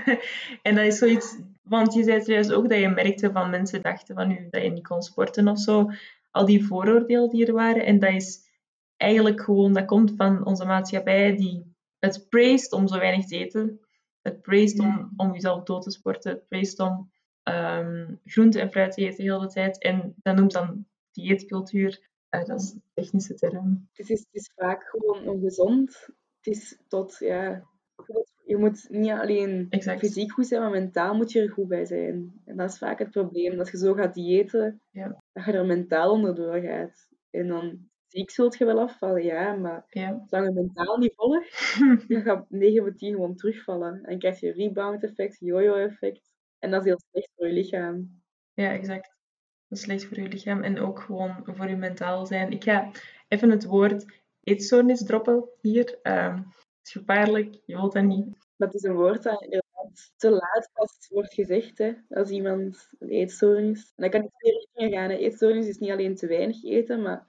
en dat is zoiets, want je zei trouwens ook dat je merkte van mensen dachten van u dat je niet kon sporten of zo. Al die vooroordelen die er waren. En dat is eigenlijk gewoon, dat komt van onze maatschappij die het praist om zo weinig te eten. Het praist om, om jezelf dood te sporten. Het praist om um, groente en fruit eten de hele tijd. En dat noemt dan dieetcultuur. Uh, dat is technische term. Het is, het is vaak gewoon ongezond. Het is tot, ja, je moet niet alleen exact. fysiek goed zijn, maar mentaal moet je er goed bij zijn. En dat is vaak het probleem. Dat je zo gaat diëten, ja. dat je er mentaal onder doorgaat. En dan ziek zult je wel afvallen, ja, maar ja. zolang je mentaal niet volgt, dan gaat 9 van 10 gewoon terugvallen. En krijg je rebound-effect, yo-yo-effect. En dat is heel slecht voor je lichaam. Ja, exact. Dat is slecht voor je lichaam en ook gewoon voor je mentaal zijn. Ik ga even het woord eetstoornis droppen hier. Het is gevaarlijk, je wilt dat niet. Dat is een woord dat inderdaad te laat pas wordt gezegd, hè, als iemand een eetstoornis. En dat kan in twee richtingen gaan. Hè. Eetstoornis is niet alleen te weinig eten, maar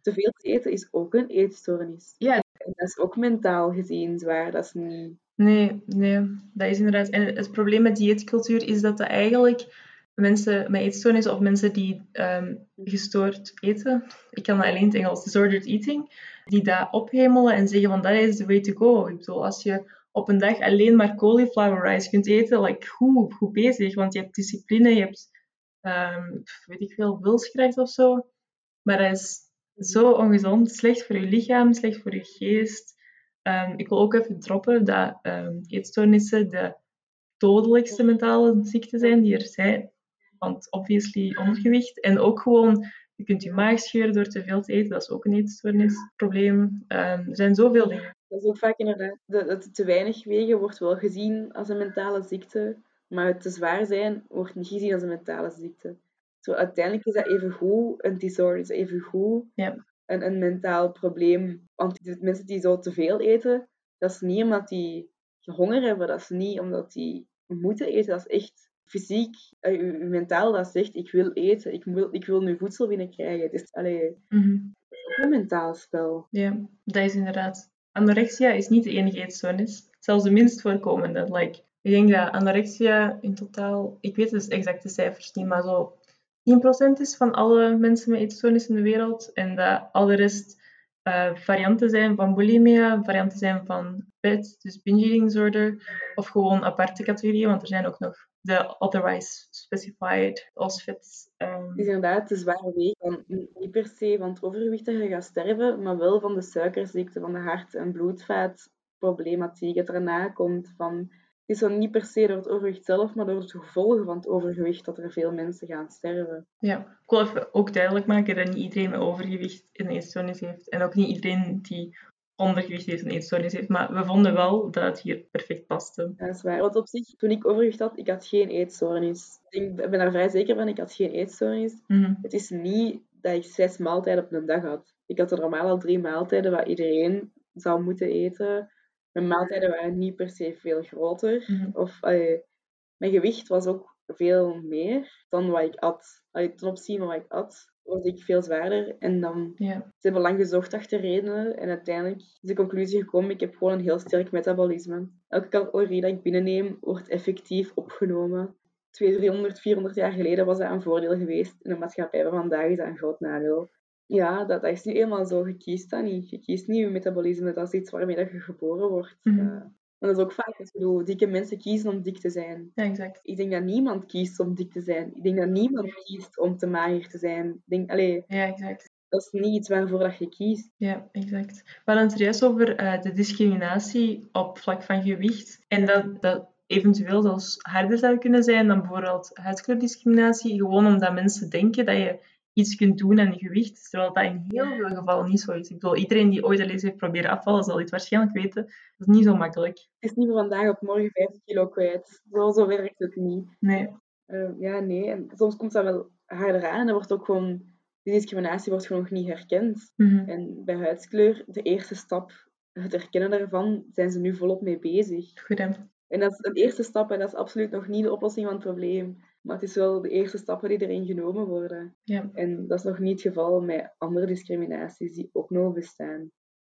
te veel eten is ook een eetstoornis. Ja. En dat is ook mentaal gezien zwaar. Dat is niet... Nee, nee, dat is inderdaad. En het probleem met dieetcultuur is dat dat eigenlijk mensen met eetstoornis of mensen die um, gestoord eten, ik kan dat alleen in het Engels, disordered eating, die dat ophemelen en zeggen van dat is the way to go. Ik als je op een dag alleen maar cauliflower rice kunt eten, like, goed, goed bezig, want je hebt discipline, je hebt, um, weet ik veel, wilskracht of zo. Maar dat is zo ongezond, slecht voor je lichaam, slecht voor je geest. Um, ik wil ook even droppen dat eetstoornissen de dodelijkste mentale ziekten zijn die er zijn. Want obviously ondergewicht. En ook gewoon, je kunt je maag scheuren door te veel te eten. Dat is ook een eetstoornisprobleem. Um, er zijn zoveel dingen. Dat is ook vaak inderdaad. Dat het te weinig wegen wordt wel gezien als een mentale ziekte. Maar het te zwaar zijn wordt niet gezien als een mentale ziekte. Zo, uiteindelijk is dat even goed een disorder, is even goed ja. een, een mentaal probleem. Want mensen die zo te veel eten, dat is niet omdat die honger hebben, dat is niet omdat die moeten eten, dat is echt fysiek, uh, je, mentaal dat zegt, ik wil eten, ik wil, ik wil nu voedsel binnenkrijgen. Het is, allee, mm een mentaal spel. Ja, dat is inderdaad. Anorexia is niet de enige eetstoornis. Zelfs de minst voorkomende. Like, ik denk dat anorexia in totaal, ik weet dus exacte cijfers niet, maar zo 10% is van alle mensen met eetstoornis in de wereld. En dat al de rest uh, varianten zijn van bulimia, varianten zijn van PET, dus binge eating disorder, of gewoon aparte categorieën, want er zijn ook nog de otherwise specified OSFITs. Um... Het is inderdaad de zware weeg van niet per se van het overgewicht dat je gaat sterven, maar wel van de suikerziekte, van de hart- en bloedvaatproblematiek dat erna komt, van is dan niet per se door het overgewicht zelf, maar door de gevolgen van het overgewicht dat er veel mensen gaan sterven. Ja, ik wil even ook duidelijk maken dat niet iedereen met overgewicht een eetstoornis heeft. En ook niet iedereen die ondergewicht heeft een eetstoornis heeft. Maar we vonden wel dat het hier perfect paste. dat is waar. Want op zich, toen ik overgewicht had, ik had geen eetstoornis. Ik ben daar vrij zeker van, ik had geen eetstoornis. Mm Het is niet dat ik zes maaltijden op een dag had. Ik had er normaal al drie maaltijden wat iedereen zou moeten eten. Mijn maaltijden waren niet per se veel groter. Mhm. Of mijn gewicht was ook veel meer dan wat ik at. Allee, ten opzichte van wat ik at, was ik veel zwaarder. En dan yeah. ze hebben lang gezocht achter redenen. En uiteindelijk is de conclusie gekomen, ik heb gewoon een heel sterk metabolisme. Elke calorie dat ik binnenneem, wordt effectief opgenomen. 200, 300, 400 jaar geleden was dat een voordeel geweest. In de maatschappij van vandaag is dat een groot nadeel. Ja, dat, dat is niet helemaal zo. Je kiest dat niet. Je kiest niet je metabolisme. Dat is iets waarmee dat je geboren wordt. Mm -hmm. Dat is ook vaak, ik bedoel, dikke mensen kiezen om dik te zijn. Ja, exact. Ik denk dat niemand kiest om dik te zijn. Ik denk dat niemand kiest om te mager te zijn. Ik denk, allee, ja, exact. Dat is niet iets waarvoor dat je kiest. Ja, exact. We hadden het juist over uh, de discriminatie op vlak van gewicht. En dat, dat eventueel zelfs harder zou kunnen zijn dan bijvoorbeeld huidskleurdiscriminatie. Gewoon omdat mensen denken dat je iets kunt doen aan je gewicht, terwijl dat in heel veel gevallen niet zo is. Ik bedoel, iedereen die ooit al eens heeft proberen afvallen, zal dit waarschijnlijk weten. Dat is niet zo makkelijk. Het is niet van vandaag op morgen 50 kilo kwijt. Zo, zo werkt het niet. Nee. Uh, ja, nee. En soms komt dat wel harder aan en dan wordt ook gewoon... Die discriminatie wordt gewoon nog niet herkend. Mm -hmm. En bij huidskleur, de eerste stap, het herkennen daarvan, zijn ze nu volop mee bezig. Goed, hè? En dat is een eerste stap en dat is absoluut nog niet de oplossing van het probleem. Maar het is wel de eerste stappen die erin genomen worden. Ja. En dat is nog niet het geval met andere discriminaties die ook nog bestaan.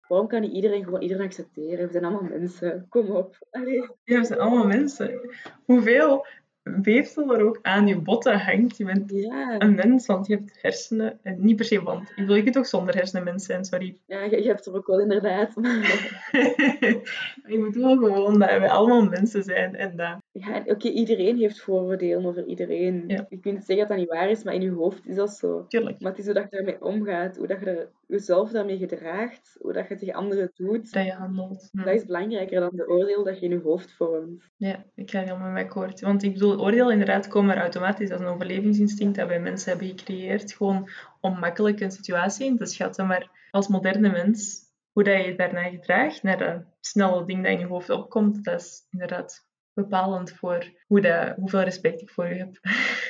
Waarom kan niet iedereen gewoon iedereen accepteren? We zijn allemaal mensen. Kom op. Allee. Ja, we zijn allemaal mensen. Hoeveel weefsel er ook aan je botten hangt. Je bent ja. een mens, want je hebt hersenen. En niet per se want. Ik wil je toch zonder hersenen mens zijn, sorry. Ja, je, je hebt er ook wel inderdaad. ik bedoel gewoon dat we allemaal mensen zijn. En dat Ja, oké, iedereen heeft vooroordelen over iedereen. Ja. Je kunt zeggen dat dat niet waar is, maar in je hoofd is dat zo. Tuurlijk. Maar het is hoe dat je daarmee omgaat, hoe dat je er- jezelf daarmee gedraagt, hoe dat je tegen anderen doet. Dat je handelt. Hm. Dat is belangrijker dan de oordeel dat je in je hoofd vormt. Ja, ik ga helemaal met akkoord. Want ik bedoel, oordeel inderdaad komen er automatisch als een overlevingsinstinct dat wij mensen hebben gecreëerd. Gewoon om makkelijk een situatie in te schatten. Maar als moderne mens, hoe dat je je daarna gedraagt, naar dat snelle ding dat in je hoofd opkomt, dat is inderdaad bepalend voor hoe dat, hoeveel respect ik voor je heb.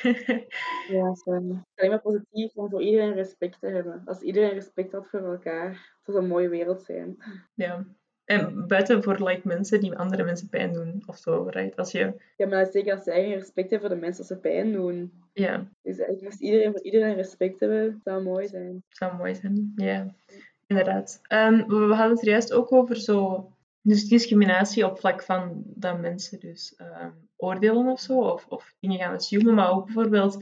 Ja, zo. Het is alleen maar positief om voor iedereen respect te hebben. Als iedereen respect had voor elkaar, het zou een mooie wereld zijn. ja. En buiten voor like, mensen die andere mensen pijn doen of zo, right? Als je, Ja, maar zeker als ze eigen respect hebben voor de mensen als ze pijn doen. ja, Dus eigenlijk moest iedereen voor iedereen respect hebben, het zou mooi zijn. zou mooi zijn. Ja, inderdaad. We, we hadden het er juist ook over zo, dus discriminatie op vlak van dat mensen dus ehm, oordelen of zo, of, of dingen gaan assumen, maar ook bijvoorbeeld,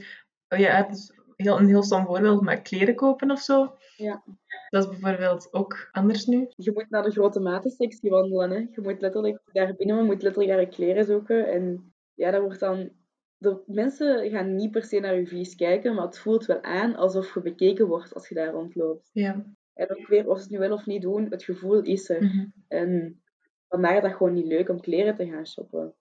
oh ja, het is heel, een heel stom voorbeeld, maar kleren kopen of zo. Ja. Dat is bijvoorbeeld ook anders nu. Je moet naar de grote matensectie wandelen. Hè. Je moet letterlijk daar binnen, je moet letterlijk naar je kleren zoeken. En ja, dat wordt dan... De mensen gaan niet per se naar je vies kijken, maar het voelt wel aan alsof je bekeken wordt als je daar rondloopt. Ja. En ook weer, of ze het nu wel of niet doen, het gevoel is er. Mhm. En vandaar is dat gewoon niet leuk om kleren te gaan shoppen.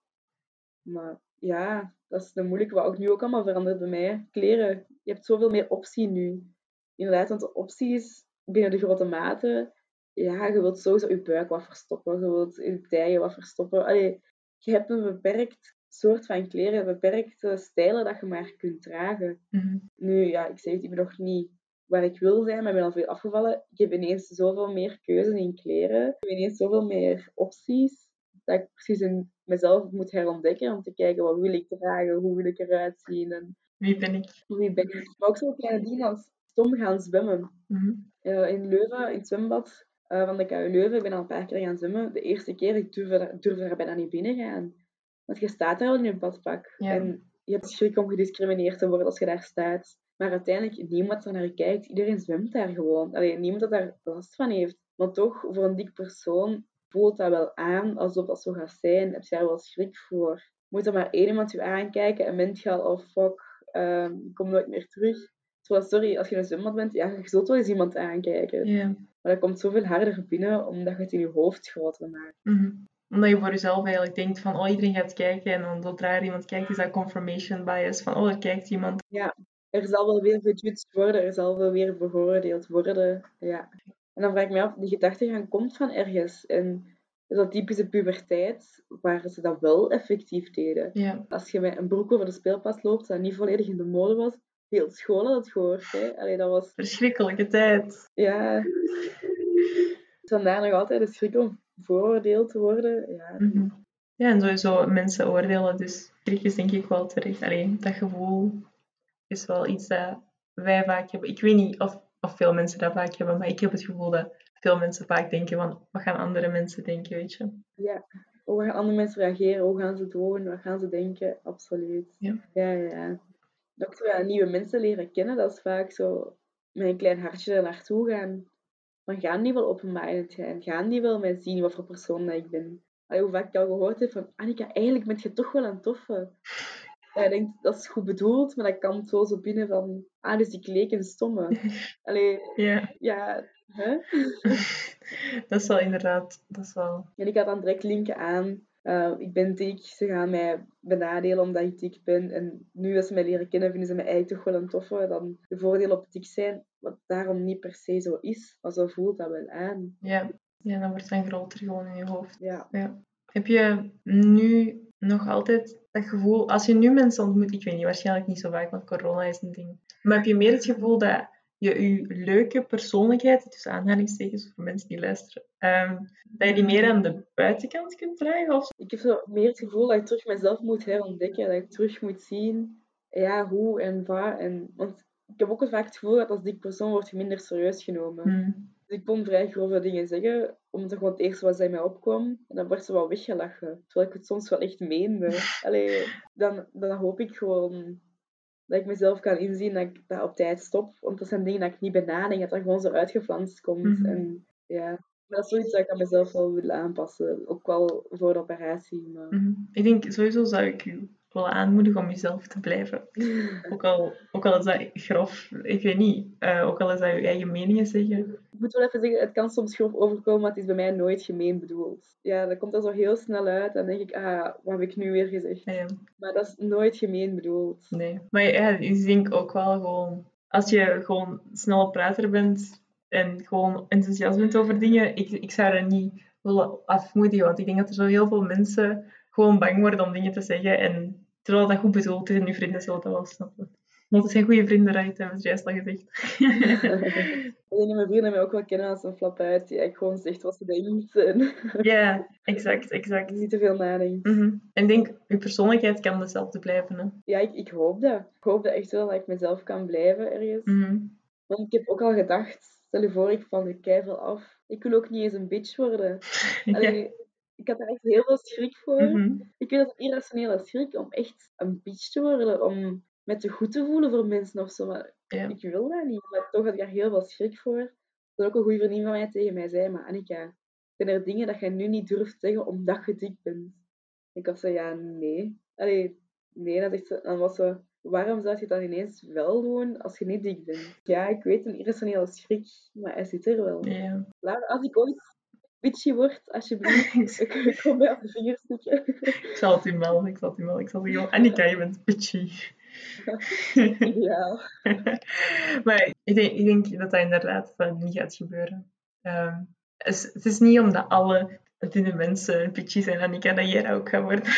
Maar ja, dat is een moeilijke, wat ook nu ook allemaal verandert bij mij. Kleren, je hebt zoveel meer optie nu. Inderdaad, want de opties binnen de grote maten, ja, je wilt sowieso je buik wat verstoppen, je wilt je dijen wat verstoppen. Allee, je hebt een beperkt soort van kleren, beperkte stijlen dat je maar kunt dragen. Mhm. Nu, ja, ik zeg het, ik ben nog niet waar ik wil zijn, maar ik ben al veel afgevallen. Ik heb ineens zoveel meer keuzes in kleren. Ik heb ineens zoveel meer opties, dat ik precies in mezelf moet herontdekken om te kijken wat wil ik dragen, hoe wil ik eruit zien en Wie ben ik? wie ben ik. Maar ook zo'n kleine dingen als stom gaan zwemmen. Mhm. Eh, in Leuven, in het zwembad eh, van de KU Leuven, ik ben al een paar keer gaan zwemmen. De eerste keer, ik durfde, daar- durfde daar bijna niet binnen gaan. Want je staat daar al in je badpak. Ja. En je hebt schrik om gediscrimineerd te worden als je daar staat. Maar uiteindelijk, niemand er naar kijkt. Iedereen zwemt daar gewoon. Alleen niemand dat daar last van heeft. Maar toch, voor een dik persoon voelt dat wel aan alsof dat zo gaat zijn. Heb je daar wel schrik voor? Moet er maar één iemand je aankijken en bent je al, oh fuck, ehm, ik kom nooit meer terug. Terwijl, sorry, als je een zwembad bent, ja, je zult wel eens iemand aankijken. Ja. Maar dat komt zoveel harder binnen, omdat je het in je hoofd groter maakt. Mhm. Omdat je voor jezelf eigenlijk denkt van, oh, iedereen gaat kijken. En dan zodra er iemand kijkt, is dat confirmation bias. Van, oh, er kijkt iemand. Er zal wel weer gejudged worden, er zal wel weer beoordeeld worden. Ja. En dan vraag ik me af, die gedachtegang komt van ergens. En dat is dat typische puberteit, waar ze dat wel effectief deden. Ja. Als je met een broek over de speelplaats loopt, dat niet volledig in de mode was, heel school had het gehoord. Hè? Allee, dat was... Verschrikkelijke tijd. Ja... Vandaar nog altijd de schrik om vooroordeeld te worden. Ja, Mhm. Ja, en sowieso mensen oordelen. Dus schrik is denk ik wel terecht. Alleen dat gevoel is wel iets dat wij vaak hebben. Ik weet niet of, of veel mensen dat vaak hebben, maar ik heb het gevoel dat veel mensen vaak denken van, wat gaan andere mensen denken, weet je? Ja, hoe gaan andere mensen reageren? Hoe gaan ze doen? Wat gaan ze denken? Absoluut. Ja. Ja, ja. Ook zo ja, nieuwe mensen leren kennen, dat is vaak zo met een klein hartje er naartoe gaan. Dan gaan die wel open-minded zijn. Gaan die wel mij zien wat voor persoon dat ik ben. Allee, hoe vaak ik al gehoord heb van, Annika, eigenlijk ben je toch wel een toffe. Ja, ik denk, dat is goed bedoeld, maar dat kan zo zo binnen van, ah, dus ik leek een stomme. Allee, Ja, ja, hè? dat is wel inderdaad, dat is wel... En ik had dan direct linken aan. eh, ik ben dik, ze gaan mij benadelen omdat ik dik ben. En nu als ze mij leren kennen, vinden ze mij eigenlijk toch wel een toffe. Dan de voordelen op dik zijn, wat daarom niet per se zo is. Maar zo voelt dat wel aan. Ja, ja dan wordt het dan groter gewoon in je hoofd. Ja. Heb je nu nog altijd dat gevoel, als je nu mensen ontmoet, ik weet niet, waarschijnlijk niet zo vaak, want corona is een ding. Maar heb je meer het gevoel dat je je leuke persoonlijkheid, tussen aanhalingstekens voor mensen die luisteren, ehm, dat je die meer aan de buitenkant kunt dragen? Of... Ik heb zo meer het gevoel dat ik terug mezelf moet herontdekken. Dat ik terug moet zien, ja, hoe en waar. En, want ik heb ook vaak het gevoel dat als dik persoon wordt minder serieus genomen. Hmm. Dus ik kon vrij grove dingen zeggen, omdat het gewoon het eerste was dat in mij opkwam. En dan werd ze wel weggelachen. Terwijl ik het soms wel echt meende. Allee, dan, dan hoop ik gewoon dat ik mezelf kan inzien dat ik dat op tijd stop. Want dat zijn dingen dat ik niet benadenk, dat dat gewoon zo uitgeflanst komt. Mhm. En ja, Maar dat is zoiets dat ik aan mezelf wel wil aanpassen. Ook wel voor de operatie. Maar... Mhm. Ik denk, sowieso zou ik u wel aanmoedigen om jezelf te blijven. Ook al, ook al is dat grof, ik weet niet. eh, ook al is dat je eigen meningen zeggen. Ik moet wel even zeggen, het kan soms grof overkomen, maar het is bij mij nooit gemeen bedoeld. Ja, dat komt er zo heel snel uit. Dan denk ik, ah, wat heb ik nu weer gezegd? Ja, Maar dat is nooit gemeen bedoeld. nee. Maar ja, ik denk ook wel gewoon... Als je gewoon snel prater bent en gewoon enthousiast bent over dingen, ik, ik zou er niet willen afmoedigen. Want ik denk dat er zo heel veel mensen gewoon bang worden om dingen te zeggen. En terwijl dat goed bedoeld is en je vrienden zullen dat wel snappen. Want het zijn goede vrienden, right? hebben ze juist al gezegd. Dat mijn vrienden mij ook wel kennen als een flap uit die eigenlijk gewoon zegt wat ze denkt en ja, exact, exact. niet te veel nadenkt. Mhm. En ik denk, je persoonlijkheid kan dezelfde blijven. Hè? Ja, ik, ik hoop dat. Ik hoop dat echt wel dat ik mezelf kan blijven ergens. Mhm. Want ik heb ook al gedacht, stel je voor, ik val nu keihard af. Ik wil ook niet eens een bitch worden. Allee, Ik had er echt heel veel schrik voor. Mhm. Ik vind het een irrationele schrik om echt een bitch te worden, om me te goed te voelen voor mensen of zo. Maar Ja. ik wil dat niet. Maar toch had ik daar heel veel schrik voor. Dat ook een goede vriendin van mij tegen mij zei, maar Annika, zijn er dingen dat je nu niet durft zeggen omdat je dik bent? Ik was zo, ja, nee. Allee, nee, dan, zegt ze, dan was ze, waarom zou je dan ineens wel doen als je niet dik bent? Ja, ik weet, een irrationele schrik, maar hij zit er wel. Ja. Laat, als ik ooit bitchy word, alsjeblieft, ik kom mij op de vingers. Ik zal het u melden, ik zal het u melden. Ik zal zeggen, Annika, je bent bitchy. Ideaal. maar ik denk, ik denk dat dat inderdaad van niet gaat gebeuren. Ehm, het, is, het is niet omdat alle dunne mensen bitchy zijn, Annika, dat jij dat ook gaat worden.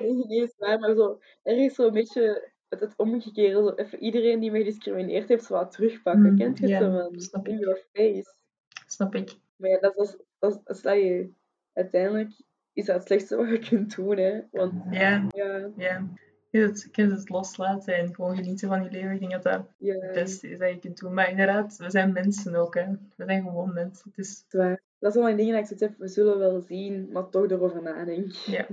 Nee, nee, is waar, maar zo, er is zo'n beetje het, het omgekeerde. Zo even iedereen die me gediscrimineerd heeft, zo wat terugpakken. Mm, Kent je ja, het zo van? In ik. your face. Snap ik. Maar ja, dat is, dat is, dat is, dat je, uiteindelijk is dat het slechtste wat je kunt doen, hè. Want Ja, ja, ja. Het, je het loslaten en gewoon genieten van je leven. Ik denk dat dat het beste is dat je kunt doen. Maar inderdaad, we zijn mensen ook. Hè. We zijn gewoon mensen. Het is, waar. Dat is wel een ding dat ik zoiets heb, we zullen wel zien, maar toch erover nadenk. ja.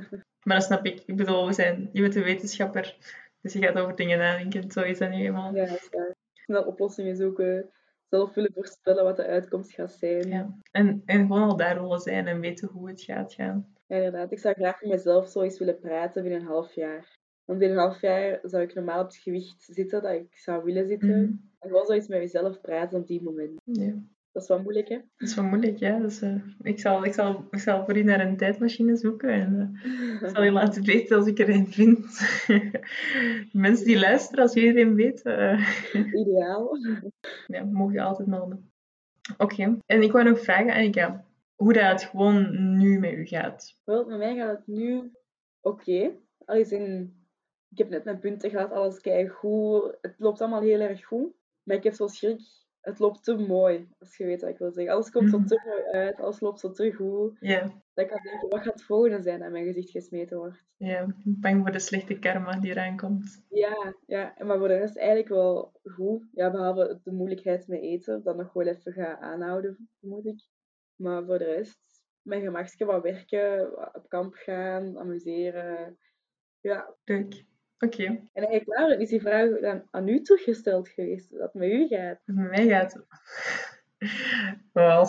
Maar dat snap ik. Ik bedoel, we zijn, je bent een wetenschapper. Dus je gaat over dingen nadenken. Zo is dat nu eenmaal. Ja, dat is waar. Snel oplossingen zoeken, zelf willen voorspellen wat de uitkomst gaat zijn. Ja. En, en gewoon al daar willen zijn en weten hoe het gaat gaan. Ja, inderdaad. Ik zou graag met mezelf zo eens willen praten binnen een half jaar. Want binnen een half jaar zou ik normaal op het gewicht zitten dat ik zou willen zitten. Mhm. En gewoon zoiets met mezelf praten op die moment. Ja. Dat is wel moeilijk, hè? Dat is wel moeilijk, ja. Dus, eh, ik, zal, ik, zal, ik zal voor u naar een tijdmachine zoeken en eh, ik zal je laten weten als ik er een vind. Mensen die luisteren, als jullie er een weet, eh, Ideaal. ja, mogen je altijd melden. Oké. En ik wou nog vragen, Annika, hoe dat het gewoon nu met u gaat. Wel, met mij gaat het nu oké. Al is in... Ik heb net mijn punten gehad, alles kijk goed. Het loopt allemaal heel erg goed. Maar ik heb zo schrik. Het loopt te mooi, als je weet wat ik wil zeggen. Alles komt Mhm. zo te mooi uit, alles loopt zo te goed. Ja, Dat ik kan denken, wat gaat het volgende zijn dat mijn gezicht gesmeten wordt? ja, bang voor de slechte karma die eraan komt. Ja, ja, maar voor de rest eigenlijk wel goed. Ja, behalve de moeilijkheid met eten, dat nog wel even ga aanhouden, vermoed ik. Maar voor de rest, mijn gemakje wat werken, wat op kamp gaan, amuseren. Ja, Leuk. Oké. en eigenlijk Lauren, is die vraag dan aan u teruggesteld geweest, dat het met u gaat? Het met mij gaat. Wel.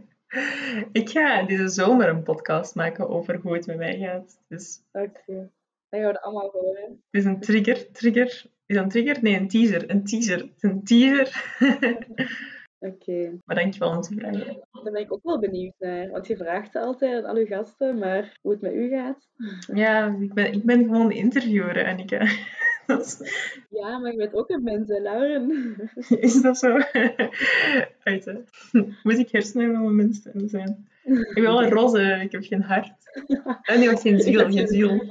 ik ga deze zomer een podcast maken over hoe het met mij gaat. Dus Oké, dan gaan we dat allemaal horen. het is een trigger. Trigger. Is dat een trigger? Nee, een teaser. Een teaser. Het is een teaser. Oké, maar dankjewel om te vragen. daar ben ik ook wel benieuwd naar. Want je vraagt altijd aan al uw gasten, maar hoe het met u gaat? Ja, ik ben, ik ben gewoon de interviewer, Annika. Is, Ja, maar je bent ook een mens, hè, Lauren. is dat zo? Uit, hè? Moet ik hersenen van mijn mensen zijn? Ik ben wel een roze, ik heb geen hart. Oh, nee, wacht, geen ziel, geen ziel.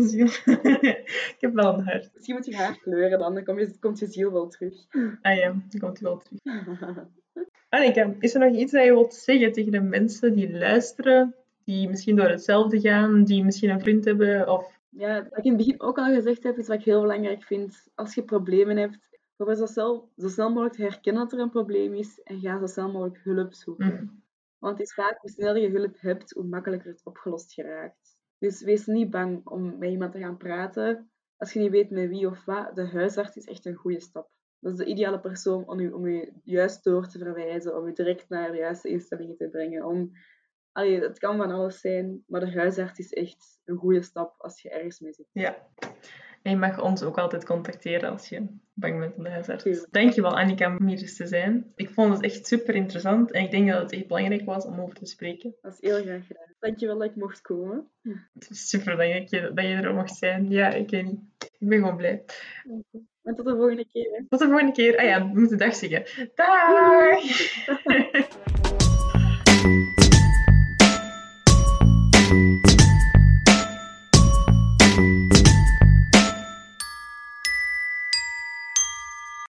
Ziel. ik heb wel een hart. Misschien moet je haar kleuren dan, dan kom je, komt je ziel wel terug. Ah ja, dan komt hij wel terug. Annika, is er nog iets dat je wilt zeggen tegen de mensen die luisteren, die misschien door hetzelfde gaan, die misschien een vriend hebben of... Ja, wat ik in het begin ook al gezegd heb, is wat ik heel belangrijk vind. Als je problemen hebt, probeer zo snel, zo snel mogelijk te herkennen dat er een probleem is en ga zo snel mogelijk hulp zoeken. Mm, Want het is vaak, hoe sneller je hulp hebt, hoe makkelijker het opgelost geraakt. Dus wees niet bang om met iemand te gaan praten. Als je niet weet met wie of wat, de huisarts is echt een goede stap. Dat is de ideale persoon om u, om u juist door te verwijzen, om u direct naar de juiste instellingen te brengen. Om, allee, het kan van alles zijn, maar de huisarts is echt een goede stap als je ergens mee zit. Ja. En je mag ons ook altijd contacteren als je bang bent om de huisarts. Dankjewel Annika om hier eens te zijn. Ik vond het echt super interessant en ik denk dat het echt belangrijk was om over te spreken. Dat is heel graag gedaan. Dankjewel dat ik mocht komen. Het is super dat je, dat je er mocht zijn. Ja, ik weet niet. Ik ben gewoon blij. En tot de volgende keer. hè. Tot de volgende keer. Ah ja, we moeten dag zeggen. Dag!